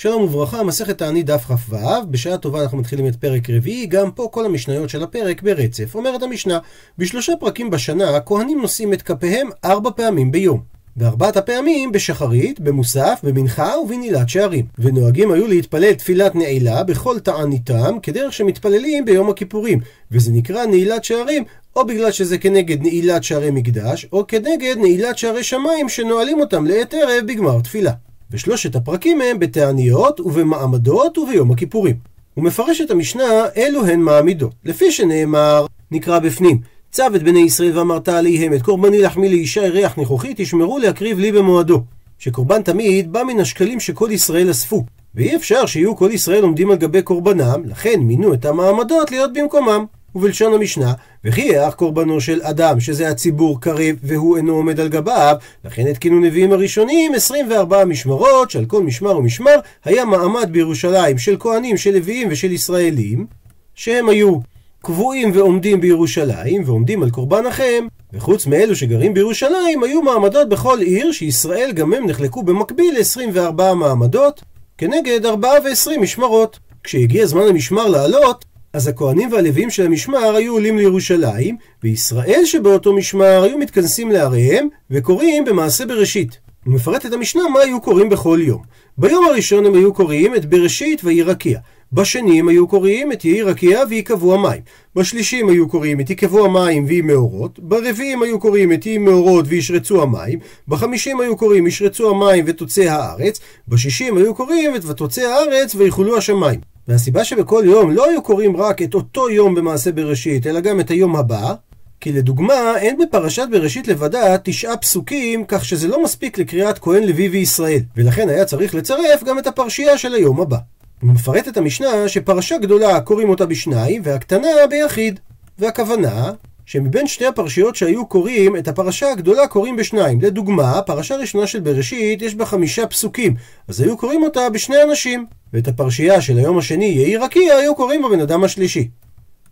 שלום וברכה, מסכת תענית דף כ"ו, בשעה טובה אנחנו מתחילים את פרק רביעי, גם פה כל המשניות של הפרק ברצף. אומרת המשנה, בשלושה פרקים בשנה, הכהנים נושאים את כפיהם ארבע פעמים ביום. וארבעת הפעמים בשחרית, במוסף, במנחה ובנעילת שערים. ונוהגים היו להתפלל תפילת נעילה בכל תעניתם, כדרך שמתפללים ביום הכיפורים. וזה נקרא נעילת שערים, או בגלל שזה כנגד נעילת שערי מקדש, או כנגד נעילת שערי שמיים שנועלים אותם לעת ערב בגמר תפילה. ושלושת הפרקים הם בתעניות ובמעמדות וביום הכיפורים. הוא מפרש את המשנה, אלו הן מעמידות. לפי שנאמר, נקרא בפנים, צו את בני ישראל ואמרת עליהם, את קורבני לחמי לאישה ירח נכוחי, תשמרו להקריב לי במועדו. שקורבן תמיד בא מן השקלים שכל ישראל אספו. ואי אפשר שיהיו כל ישראל עומדים על גבי קורבנם, לכן מינו את המעמדות להיות במקומם. ובלשון המשנה, וכי יאך קורבנו של אדם, שזה הציבור קרב, והוא אינו עומד על גביו, לכן התקינו נביאים הראשונים 24 משמרות, שעל כל משמר ומשמר היה מעמד בירושלים של כהנים, של לוויים ושל ישראלים, שהם היו קבועים ועומדים בירושלים, ועומדים על קורבן אחם, וחוץ מאלו שגרים בירושלים, היו מעמדות בכל עיר, שישראל גם הם נחלקו במקביל ל-24 מעמדות, כנגד 4 ו-20 משמרות. כשהגיע זמן המשמר לעלות, אז הכהנים והלווים של המשמר היו עולים לירושלים, וישראל שבאותו משמר היו מתכנסים לעריהם, וקוראים במעשה בראשית. הוא מפרט את המשנה מה היו קוראים בכל יום. ביום הראשון הם היו קוראים את בראשית ויהי רקיע. בשני הם היו קוראים את יהי רקיע ויקבעו המים. בשלישי הם היו קוראים את יקבעו המים ויהי מאורות. ברביעי הם היו קוראים את יהי מאורות וישרצו המים. בחמישים היו קוראים ישרצו המים ותוצא הארץ. בשישים היו קוראים את ותוצא הארץ ויכולו השמיים. והסיבה שבכל יום לא היו קוראים רק את אותו יום במעשה בראשית, אלא גם את היום הבא, כי לדוגמה, אין בפרשת בראשית לבדה תשעה פסוקים, כך שזה לא מספיק לקריאת כהן לוי וישראל, ולכן היה צריך לצרף גם את הפרשייה של היום הבא. מפרט את המשנה שפרשה גדולה קוראים אותה בשניים, והקטנה ביחיד. והכוונה, שמבין שתי הפרשיות שהיו קוראים, את הפרשה הגדולה קוראים בשניים. לדוגמה, פרשה ראשונה של בראשית יש בה חמישה פסוקים, אז היו קוראים אותה בשני אנשים. ואת הפרשייה של היום השני, יהי רקיע, היו קוראים בבן אדם השלישי.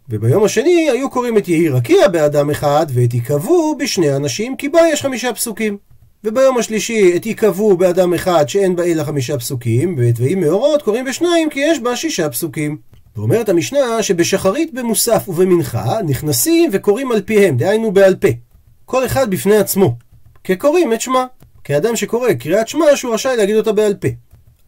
וביום השני היו קוראים את יהי רקיע באדם אחד, ואת ייקבעו בשני אנשים, כי בה יש חמישה פסוקים. וביום השלישי את ייקבעו באדם אחד שאין בה אלא חמישה פסוקים, ואת ויהי מאורות קוראים בשניים כי יש בה שישה פסוקים. ואומרת המשנה שבשחרית במוסף ובמנחה נכנסים וקוראים על פיהם, דהיינו בעל פה. כל אחד בפני עצמו. כקוראים את שמה. כאדם שקורא קריאת שמע שהוא רשאי להגיד אותה בעל פה.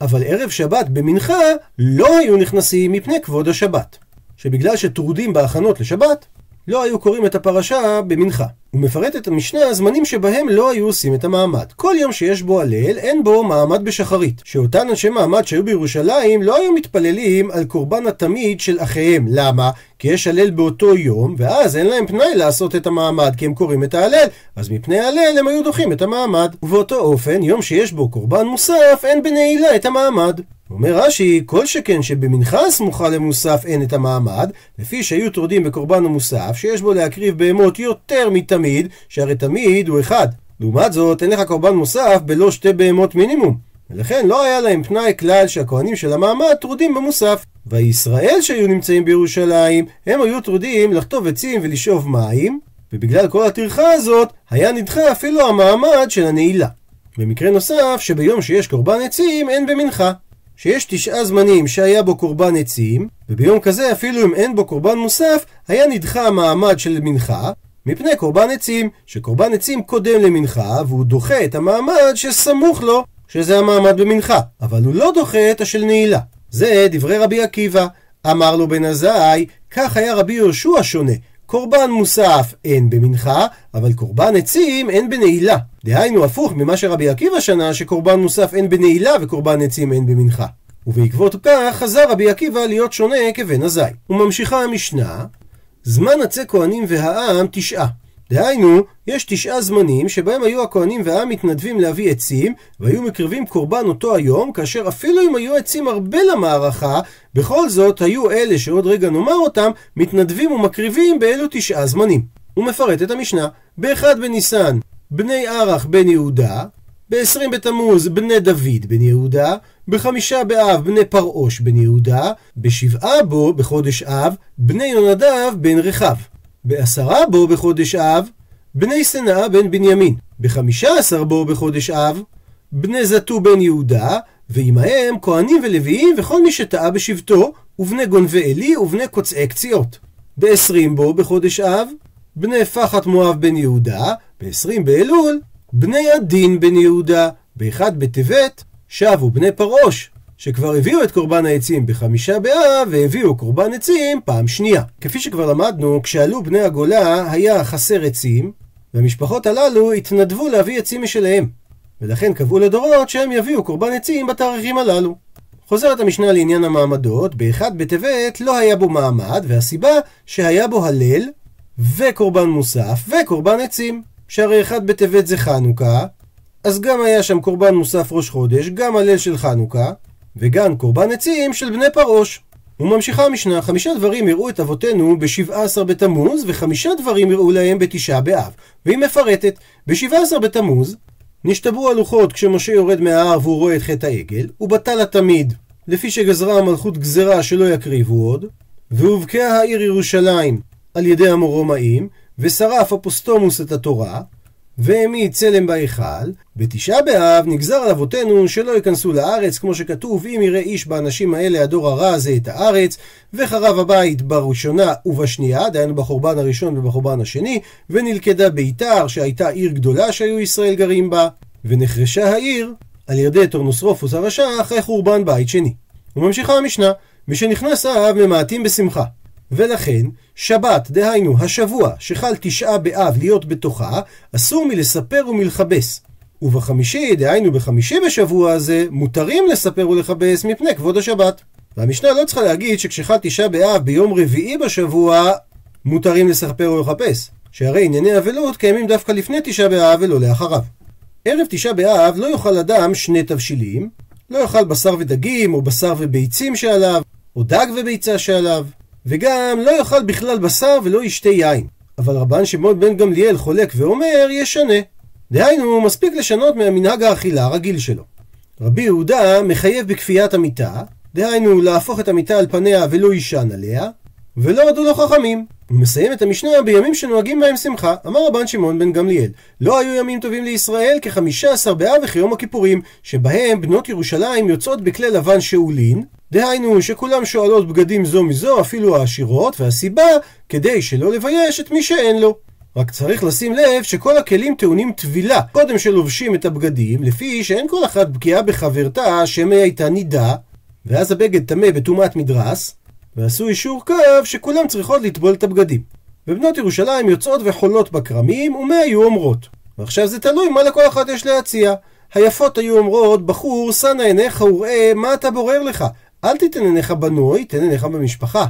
אבל ערב שבת במנחה לא היו נכנסים מפני כבוד השבת. שבגלל שטרודים בהכנות לשבת, לא היו קוראים את הפרשה במנחה. הוא מפרט את המשנה הזמנים שבהם לא היו עושים את המעמד. כל יום שיש בו הלל, אין בו מעמד בשחרית. שאותן אנשי מעמד שהיו בירושלים לא היו מתפללים על קורבן התמיד של אחיהם. למה? כי יש הלל באותו יום, ואז אין להם פנאי לעשות את המעמד, כי הם קוראים את ההלל. אז מפני ההלל הם היו דוחים את המעמד. ובאותו אופן, יום שיש בו קורבן מוסף, אין בנעילה את המעמד. אומר רש"י, כל שכן שבמנחה הסמוכה למוסף אין את המעמד, לפי שהיו טורדים בקורבן המוסף, שיש בו להקריב בהמות יותר מתמיד, שהרי תמיד הוא אחד. לעומת זאת, אין לך קורבן מוסף בלא שתי בהמות מינימום. ולכן לא היה להם פנאי כלל שהכהנים של המעמד טרודים במוסף. והישראל שהיו נמצאים בירושלים, הם היו טרודים לחטוב עצים ולשאוב מים, ובגלל כל הטרחה הזאת, היה נדחה אפילו המעמד של הנעילה. במקרה נוסף, שביום שיש קורבן עצים, אין במנחה. שיש תשעה זמנים שהיה בו קורבן עצים, וביום כזה אפילו אם אין בו קורבן מוסף, היה נדחה המעמד של מנחה, מפני קורבן עצים, שקורבן עצים קודם למנחה, והוא דוחה את המעמד שסמוך לו, שזה המעמד במנחה, אבל הוא לא דוחה את השל נעילה. זה דברי רבי עקיבא. אמר לו בן עזאי, כך היה רבי יהושע שונה. קורבן מוסף אין במנחה, אבל קורבן עצים אין בנעילה. דהיינו הפוך ממה שרבי עקיבא שנה, שקורבן מוסף אין בנעילה וקורבן עצים אין במנחה. ובעקבות כך חזר רבי עקיבא להיות שונה כבן עזאי. וממשיכה המשנה, זמן עצי כהנים והעם תשעה. דהיינו, יש תשעה זמנים שבהם היו הכהנים והעם מתנדבים להביא עצים, והיו מקרבים קורבן אותו היום, כאשר אפילו אם היו עצים הרבה למערכה, בכל זאת היו אלה שעוד רגע נאמר אותם, מתנדבים ומקריבים באלו תשעה זמנים. הוא מפרט את המשנה, באחד בניסן, בני ערך בן יהודה, ב-20 בתמוז בני דוד בן יהודה, בחמישה באב בני פרעוש בן יהודה, בשבעה בו בחודש אב בני יונדב בן רחב. בעשרה בו בחודש אב, בני שנאה בן בנימין. בחמישה עשר בו בחודש אב, בני זתו בן יהודה, ועמהם כהנים ולוויים וכל מי שטעה בשבטו, ובני גונבי עלי ובני קוצעי קציעות. בעשרים בו בחודש אב, בני פחת מואב בן יהודה, בעשרים באלול, בני הדין בן יהודה, באחד בטבת, שבו בני פרוש, שכבר הביאו את קורבן העצים בחמישה באב, והביאו קורבן עצים פעם שנייה. כפי שכבר למדנו, כשעלו בני הגולה היה חסר עצים, והמשפחות הללו התנדבו להביא עצים משלהם. ולכן קבעו לדורות שהם יביאו קורבן עצים בתאריכים הללו. חוזרת המשנה לעניין המעמדות, באחד בטבת לא היה בו מעמד, והסיבה שהיה בו הלל, וקורבן מוסף, וקורבן עצים. שהרי אחד בטבת זה חנוכה, אז גם היה שם קורבן מוסף ראש חודש, גם הלל של חנוכה, וגם קורבן עצים של בני פרוש. וממשיכה המשנה, חמישה דברים יראו את אבותינו בשבעה עשר בתמוז, וחמישה דברים יראו להם בתשעה באב. והיא מפרטת, בשבעה עשר בתמוז, נשתברו הלוחות כשמשה יורד מההר והוא רואה את חטא העגל, ובטל התמיד, לפי שגזרה המלכות גזרה שלא יקריבו עוד, והובקעה העיר ירושלים על ידי המורומאים, ושרף אפוסטומוס את התורה, והעמיד צלם בהיכל, בתשעה באב נגזר על אבותינו שלא ייכנסו לארץ, כמו שכתוב, אם יראה איש באנשים האלה הדור הרע הזה את הארץ, וחרב הבית בראשונה ובשנייה, דהיינו בחורבן הראשון ובחורבן השני, ונלכדה ביתר, שהייתה עיר גדולה שהיו ישראל גרים בה, ונחרשה העיר על ידי טורנוסרופוס הרשע אחרי חורבן בית שני. וממשיכה המשנה, משנכנס האב ממעטים בשמחה. ולכן, שבת, דהיינו השבוע שחל תשעה באב להיות בתוכה, אסור מלספר ומלכבס. ובחמישי, דהיינו בחמישי בשבוע הזה, מותרים לספר ולכבס מפני כבוד השבת. והמשנה לא צריכה להגיד שכשחל תשעה באב ביום רביעי בשבוע, מותרים לספר ולחפש. שהרי ענייני אבלות קיימים דווקא לפני תשעה באב ולא לאחריו. ערב תשעה באב לא יאכל אדם שני תבשילים, לא יאכל בשר ודגים, או בשר וביצים שעליו, או דג וביצה שעליו. וגם לא יאכל בכלל בשר ולא ישתה יין. אבל רבן שמעון בן גמליאל חולק ואומר, ישנה. דהיינו, מספיק לשנות מהמנהג האכילה הרגיל שלו. רבי יהודה מחייב בכפיית המיטה, דהיינו להפוך את המיטה על פניה ולא יישן עליה, ולא רדו לו חכמים. הוא מסיים את המשנה בימים שנוהגים בהם שמחה. אמר רבן שמעון בן גמליאל, לא היו ימים טובים לישראל כחמישה עשר באב וכיום הכיפורים, שבהם בנות ירושלים יוצאות בכלי לבן שאולין, דהיינו שכולם שואלות בגדים זו מזו, אפילו העשירות, והסיבה כדי שלא לבייש את מי שאין לו. רק צריך לשים לב שכל הכלים טעונים טבילה קודם שלובשים את הבגדים, לפי שאין כל אחת בקיאה בחברתה שמא הייתה נידה, ואז הבגד טמא בטומאת מדרס, ועשו אישור קו שכולם צריכות לטבול את הבגדים. ובנות ירושלים יוצאות וחולות בכרמים, ומה היו אומרות? ועכשיו זה תלוי מה לכל אחת יש להציע. היפות היו אומרות, בחור, שא עיניך וראה מה אתה בורר לך. אל תיתן עיניך בנוי, תן עיניך במשפחה.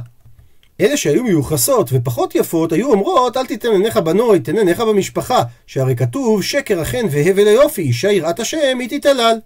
אלה שהיו מיוחסות ופחות יפות היו אומרות אל תיתן עיניך בנוי, תן עיניך במשפחה, שהרי כתוב שקר החן והבל היופי, אישה יראת השם היא תתעלל.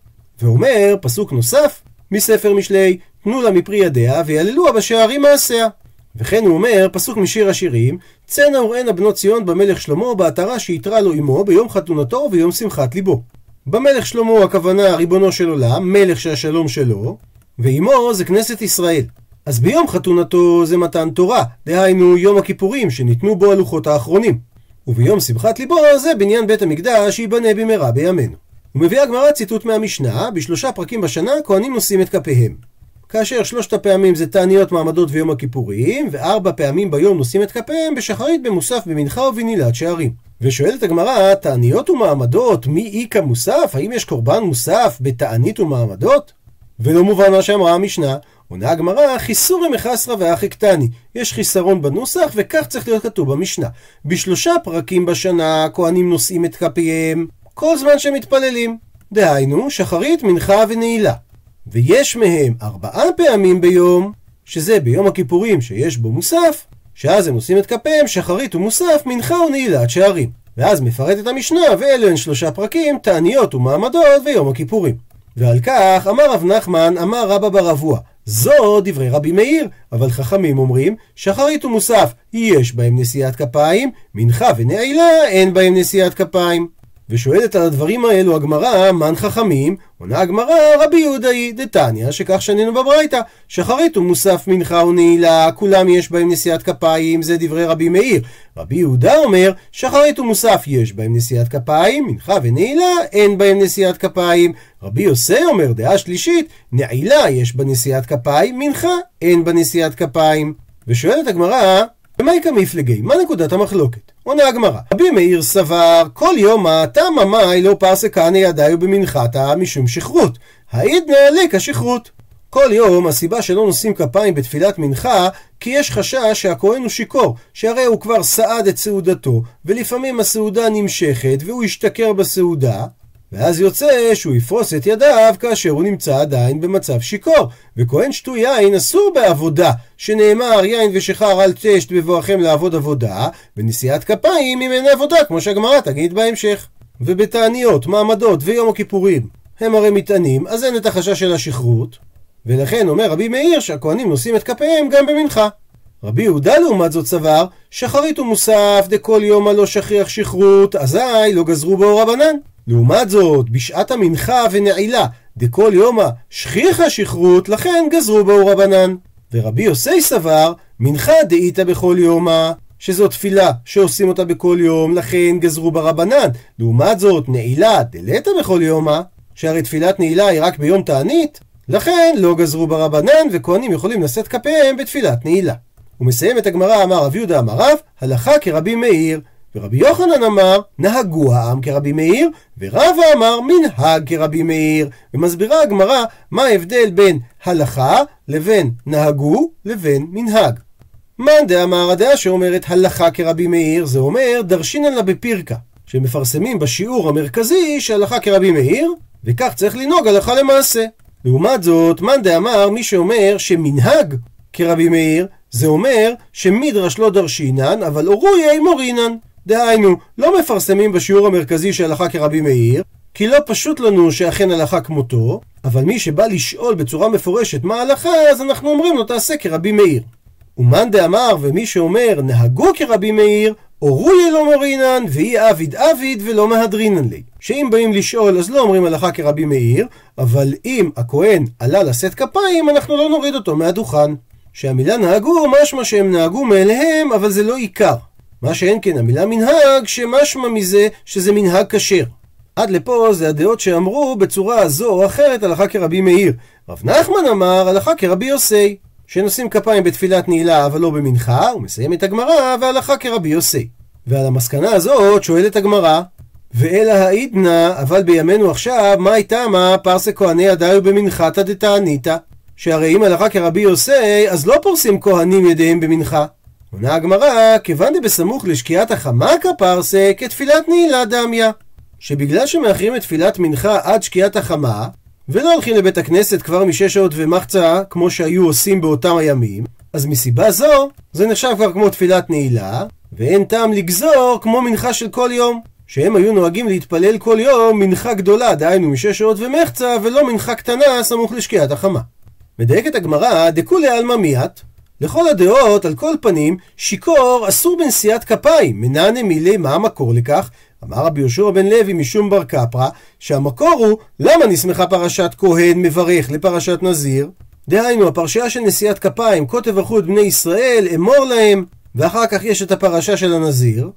ואומר, פסוק נוסף, מספר משלי, תנו לה מפרי ידיה ויללוה בשערים מעשיה. וכן הוא אומר, פסוק משיר השירים, צאנה וראנה בנות ציון במלך שלמה בעטרה שיתרה לו עמו ביום חתונתו וביום שמחת ליבו. במלך שלמה הכוונה ריבונו של עולם, מלך שהשלום שלו, ואימו זה כנסת ישראל. אז ביום חתונתו זה מתן תורה, דהיינו יום הכיפורים שניתנו בו הלוחות האחרונים. וביום שמחת ליבו זה בניין בית המקדש שייבנה במהרה בימינו. ומביאה הגמרא ציטוט מהמשנה, בשלושה פרקים בשנה כהנים נושאים את כפיהם. כאשר שלושת הפעמים זה תעניות מעמדות ויום הכיפורים, וארבע פעמים ביום נושאים את כפיהם בשחרית במוסף במנחה ובנעילת שערים. ושואלת הגמרא, תעניות ומעמדות, מי איכא מוסף? האם יש קורבן מוסף בתענית ומעמדות? ולא מובן מה שאמרה המשנה, עונה הגמרא, חיסורי מחסרא ואחי קטני. יש חיסרון בנוסח, וכך צריך להיות כתוב במשנה. בשלושה פרקים בשנה הכהנים נושאים את כפיהם כל זמן שהם מתפללים. דהיינו, שחרית, מנחה ונעילה. ויש מהם ארבעה פעמים ביום, שזה ביום הכיפורים שיש בו מוסף, שאז הם עושים את כפיהם שחרית ומוסף, מנחה ונעילת שערים. ואז מפרטת המשנה, ואלו הן שלושה פרקים, תעניות ומעמדות ויום הכיפורים. ועל כך אמר רב נחמן, אמר רבא בר אבוה, זו דברי רבי מאיר, אבל חכמים אומרים, שחרית ומוסף יש בהם נשיאת כפיים, מנחה ונעילה אין בהם נשיאת כפיים. ושואלת על הדברים האלו הגמרא, מן חכמים? עונה הגמרא, רבי יהודה היא דתניא, שכך שנינו בברייתא, שחרית ומוסף מנחה ונעילה, כולם יש בהם נשיאת כפיים, זה דברי רבי מאיר. רבי יהודה אומר, שחרית ומוסף יש בהם נשיאת כפיים, מנחה ונעילה, אין בהם נשיאת כפיים. רבי יוסי אומר, דעה שלישית, נעילה יש בה נשיאת כפיים, מנחה, אין בה נשיאת כפיים. ושואלת הגמרא, במאי כמפלגי, מה נקודת המחלוקת? עונה הגמרא, רבי מאיר סבר, כל יומא תמא מאי לא פרסקני ידיו במנחתה משום שכרות. העידנא לקה שכרות. כל יום הסיבה שלא נושאים כפיים בתפילת מנחה כי יש חשש שהכהן הוא שיכור, שהרי הוא כבר סעד את סעודתו, ולפעמים הסעודה נמשכת והוא ישתכר בסעודה, ואז יוצא שהוא יפרוס את ידיו כאשר הוא נמצא עדיין במצב שיכור. וכהן שתו יין אסור בעבודה, שנאמר יין ושחר אל תשת בבואכם לעבוד עבודה, ונשיאת כפיים אם אין עבודה, כמו שהגמרא תגיד בהמשך. ובתעניות, מעמדות ויום הכיפורים הם הרי מטענים, אז אין את החשש של השכרות, ולכן אומר רבי מאיר שהכהנים נושאים את כפיהם גם במנחה. רבי יהודה לעומת זאת סבר, שחרית ומוסף דכל יום הלא שכיח שכרות, אזי לא גזרו בו רבנן. לעומת זאת, בשעת המנחה ונעילה, דכל יומא שכיחה שכרות, לכן גזרו בו רבנן. ורבי יוסי סבר, מנחה דאיתא בכל יומא, שזו תפילה שעושים אותה בכל יום, לכן גזרו ברבנן. לעומת זאת, נעילה דלתא בכל יומא, שהרי תפילת נעילה היא רק ביום תענית, לכן לא גזרו ברבנן, וכהנים יכולים לשאת כפיהם בתפילת נעילה. הוא מסיים את הגמרא, אמר רב יהודה אמר רב, הלכה כרבי מאיר, ורבי יוחנן אמר, נהגו העם כרבי מאיר, ורבא אמר, מנהג כרבי מאיר. ומסבירה הגמרא מה ההבדל בין הלכה לבין נהגו לבין מנהג. מאן דאמר הדעה שאומרת הלכה כרבי מאיר, זה אומר דרשינן לה בפירקה, שמפרסמים בשיעור המרכזי שהלכה כרבי מאיר, וכך צריך לנהוג הלכה למעשה. לעומת זאת, מאן דאמר מי שאומר שמנהג כרבי מאיר, זה אומר שמדרש לא דרשינן, אבל אורוי מורינן. דהיינו, לא מפרסמים בשיעור המרכזי של הלכה כרבי מאיר, כי לא פשוט לנו שאכן הלכה כמותו, אבל מי שבא לשאול בצורה מפורשת מה הלכה, אז אנחנו אומרים לו תעשה כרבי מאיר. ומאן דאמר, ומי שאומר נהגו כרבי מאיר, אורוי לא מורינן, ואי עביד עביד ולא מהדרינן לי. שאם באים לשאול אז לא אומרים הלכה כרבי מאיר, אבל אם הכהן עלה לשאת כפיים, אנחנו לא נוריד אותו מהדוכן. שהמילה נהגו, משמע שהם נהגו מאליהם, אבל זה לא עיקר. מה שאין כן המילה מנהג, שמשמע מזה שזה מנהג כשר. עד לפה זה הדעות שאמרו בצורה זו או אחרת הלכה כרבי מאיר. רב נחמן אמר הלכה כרבי יוסי, שנושאים כפיים בתפילת נעילה אבל לא במנחה, ומסיים את הגמרא והלכה כרבי יוסי. ועל המסקנה הזאת שואלת הגמרא, ואלא העידנא, אבל בימינו עכשיו, מה הייתה מה פרסה כהני ידיו במנחתא דתעניתא? שהרי אם הלכה כרבי יוסי, אז לא פורסים כהנים ידיהם במנחה. עונה הגמרא, כיוון דבסמוך לשקיעת החמקה פרסה, כתפילת נעילה דמיה. שבגלל שמאחרים את תפילת מנחה עד שקיעת החמה, ולא הולכים לבית הכנסת כבר משש שעות ומחצה, כמו שהיו עושים באותם הימים, אז מסיבה זו, זה נחשב כבר כמו תפילת נעילה, ואין טעם לגזור כמו מנחה של כל יום. שהם היו נוהגים להתפלל כל יום מנחה גדולה, דהיינו משש שעות ומחצה, ולא מנחה קטנה סמוך לשקיעת החמה. מדייקת הגמרא, דכולי עלמא מיעט, לכל הדעות, על כל פנים, שיכור אסור בנשיאת כפיים. מנענה מילי, מה המקור לכך? אמר רבי יהושע בן לוי משום בר קפרא, שהמקור הוא למה נסמכה פרשת כהן מברך לפרשת נזיר? דהיינו, הפרשייה של נשיאת כפיים, כה תברכו את בני ישראל, אמור להם, ואחר כך יש את הפרשה של הנזיר,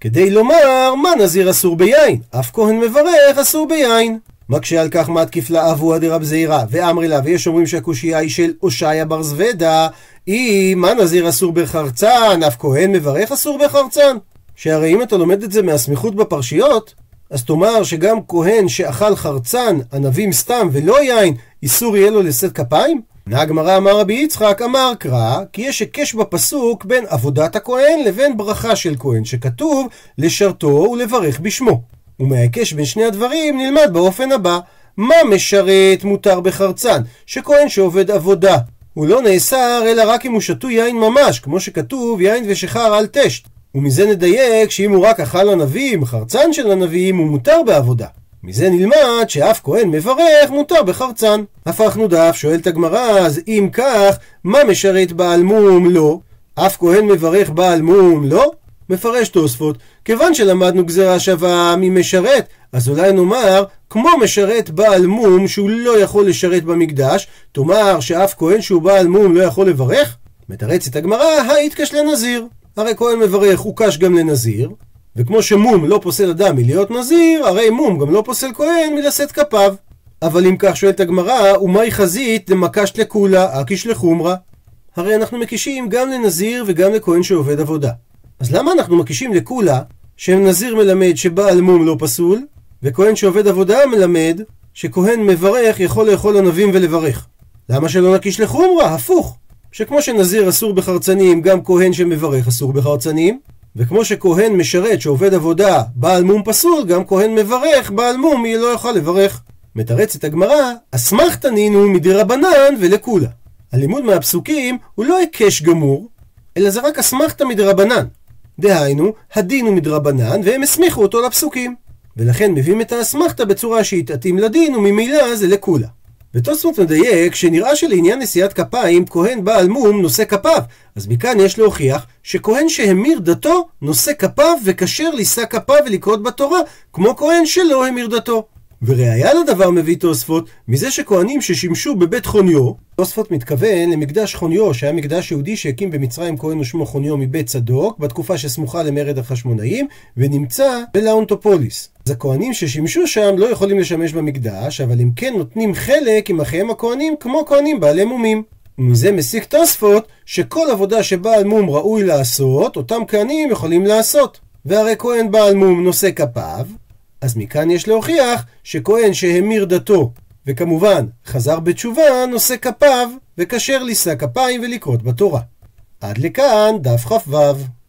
כדי לומר מה נזיר אסור ביין, אף כהן מברך אסור ביין. מקשה על כך מתקיף לה אבוה דרב זעירא, ואמרי לה, ויש אומרים שהקושייה היא של הושעיה בר זוודה, אם מה נזיר אסור בחרצן, אף כהן מברך אסור בחרצן. שהרי אם אתה לומד את זה מהסמיכות בפרשיות, אז תאמר שגם כהן שאכל חרצן, ענבים סתם ולא יין, איסור יהיה לו לשאת כפיים? עונה הגמרא אמר רבי יצחק, אמר קרא, כי יש היקש בפסוק בין עבודת הכהן לבין ברכה של כהן, שכתוב לשרתו ולברך בשמו. ומההיקש בין שני הדברים נלמד באופן הבא, מה משרת מותר בחרצן, שכהן שעובד עבודה, הוא לא נאסר אלא רק אם הוא שתו יין ממש, כמו שכתוב יין ושחר אל תשת. ומזה נדייק שאם הוא רק אכל ענבים, חרצן של ענבים, הוא מותר בעבודה. מזה נלמד שאף כהן מברך מותר בחרצן. הפכנו דף, שואלת הגמרא, אז אם כך, מה משרת בעל מום לא? אף כהן מברך בעל מום לא? מפרש תוספות, כיוון שלמדנו גזירה שווה ממשרת, אז אולי נאמר, כמו משרת בעל מום שהוא לא יכול לשרת במקדש, תאמר שאף כהן שהוא בעל מום לא יכול לברך? מתרצת הגמרא, האיתקש לנזיר. הרי כהן מברך הוא קש גם לנזיר, וכמו שמום לא פוסל אדם מלהיות נזיר, הרי מום גם לא פוסל כהן מלשאת כפיו. אבל אם כך שואלת הגמרא, ומהי חזית למקש לקולה, אקיש לחומרה? הרי אנחנו מקישים גם לנזיר וגם לכהן שעובד עבודה. אז למה אנחנו מקישים לקולה, שנזיר מלמד שבעל מום לא פסול, וכהן שעובד עבודה מלמד שכהן מברך יכול לאכול ענבים ולברך? למה שלא נקיש לחומרה? הפוך. שכמו שנזיר אסור בחרצנים, גם כהן שמברך אסור בחרצנים, וכמו שכהן משרת שעובד עבודה בעל מום פסול, גם כהן מברך בעל מום לא יוכל לברך. מתרצת הגמרא, אסמכתא נינו מדרבנן ולקולה. הלימוד מהפסוקים הוא לא היקש גמור, אלא זה רק אסמכתא מדרבנן. דהיינו, הדין הוא מדרבנן, והם הסמיכו אותו לפסוקים. ולכן מביאים את האסמכתא בצורה שהיא תתאים לדין, וממילא זה לקולה. ותוספות מדייק שנראה שלעניין נשיאת כפיים, כהן בעל מום נושא כפיו. אז מכאן יש להוכיח שכהן שהמיר דתו, נושא כפיו וכשר לישא כפיו ולקרות בתורה, כמו כהן שלא המיר דתו. וראיה לדבר מביא תוספות, מזה שכהנים ששימשו בבית חוניו, תוספות מתכוון למקדש חוניו, שהיה מקדש יהודי שהקים במצרים כהן ושמו חוניו מבית צדוק, בתקופה שסמוכה למרד החשמונאים, ונמצא בלאונטופוליס. אז הכהנים ששימשו שם לא יכולים לשמש במקדש, אבל הם כן נותנים חלק עם אחיהם הכהנים כמו כהנים בעלי מומים. ומזה מסיק תוספות שכל עבודה שבעל מום ראוי לעשות, אותם כהנים יכולים לעשות. והרי כהן בעל מום נושא כפיו, אז מכאן יש להוכיח שכהן שהמיר דתו, וכמובן חזר בתשובה, נושא כפיו, וכשר לישא כפיים ולקרות בתורה. עד לכאן דף כ"ו.